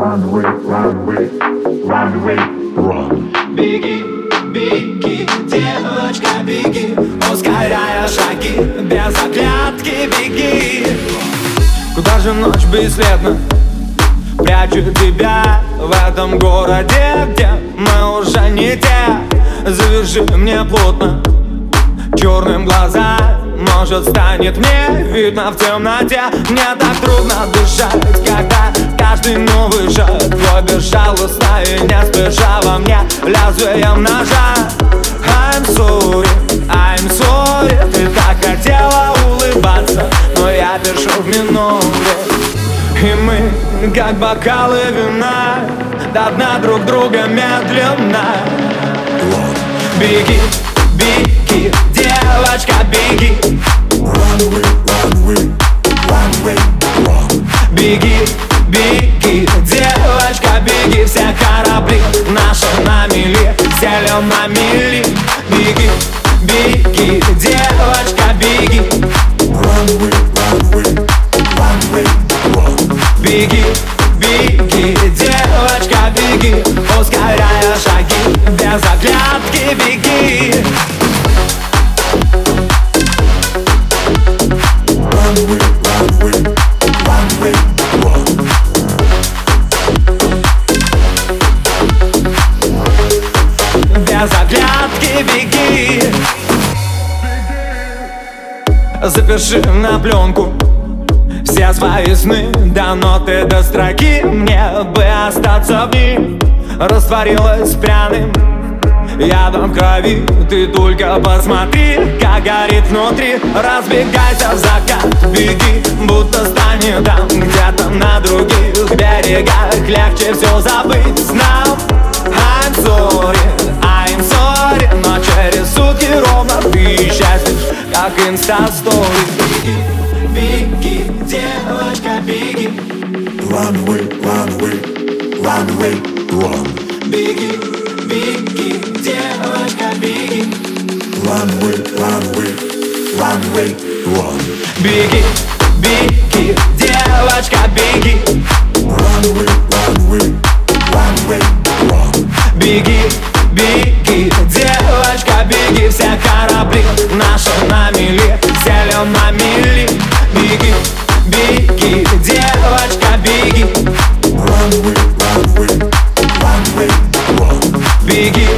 run away, run away, run away, run. Беги, беги, девочка, беги Ускоряя шаги, без оглядки беги Куда же ночь бесследно? Прячу тебя в этом городе, где мы уже не те. Завяжи мне плотно черным глаза Может станет мне видно в темноте. Мне так трудно дышать, когда каждый новый шаг Твой безжалостно и не спеша во мне лезвием ножа. I'm sorry, I'm sorry Ты так хотела улыбаться, но я пишу в миноре И мы, как бокалы вина До дна друг друга медленно. Беги, беги, девочка, беги Беги, беги, девочка, беги Все корабли наши на мели Селем на мели. Беги, беги, девочка, беги. Беги, беги, девочка, беги. Ускоряя шаги, без оглядки беги без оглядки беги. Запиши на пленку все свои сны. До ноты, до строки Мне бы остаться в них Растворилась пряным Ядом крови. Ты только посмотри Как горит внутри. Разбегайся в закат Беги, будто станет там Где-то на других берегах. Легче все забыть Знал Как инста-стори Беги, беги, девочка, беги Run away, run away, run away, run. Беги, беги, девочка, беги Run away, run away, run away, run. Беги, беги, девочка, беги Беги,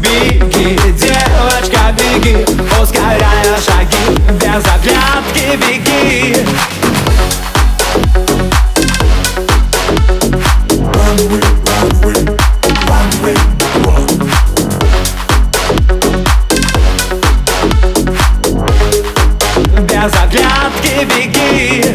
беги, девочка, беги Ускоряя шаги, без оглядки беги. Без оглядки беги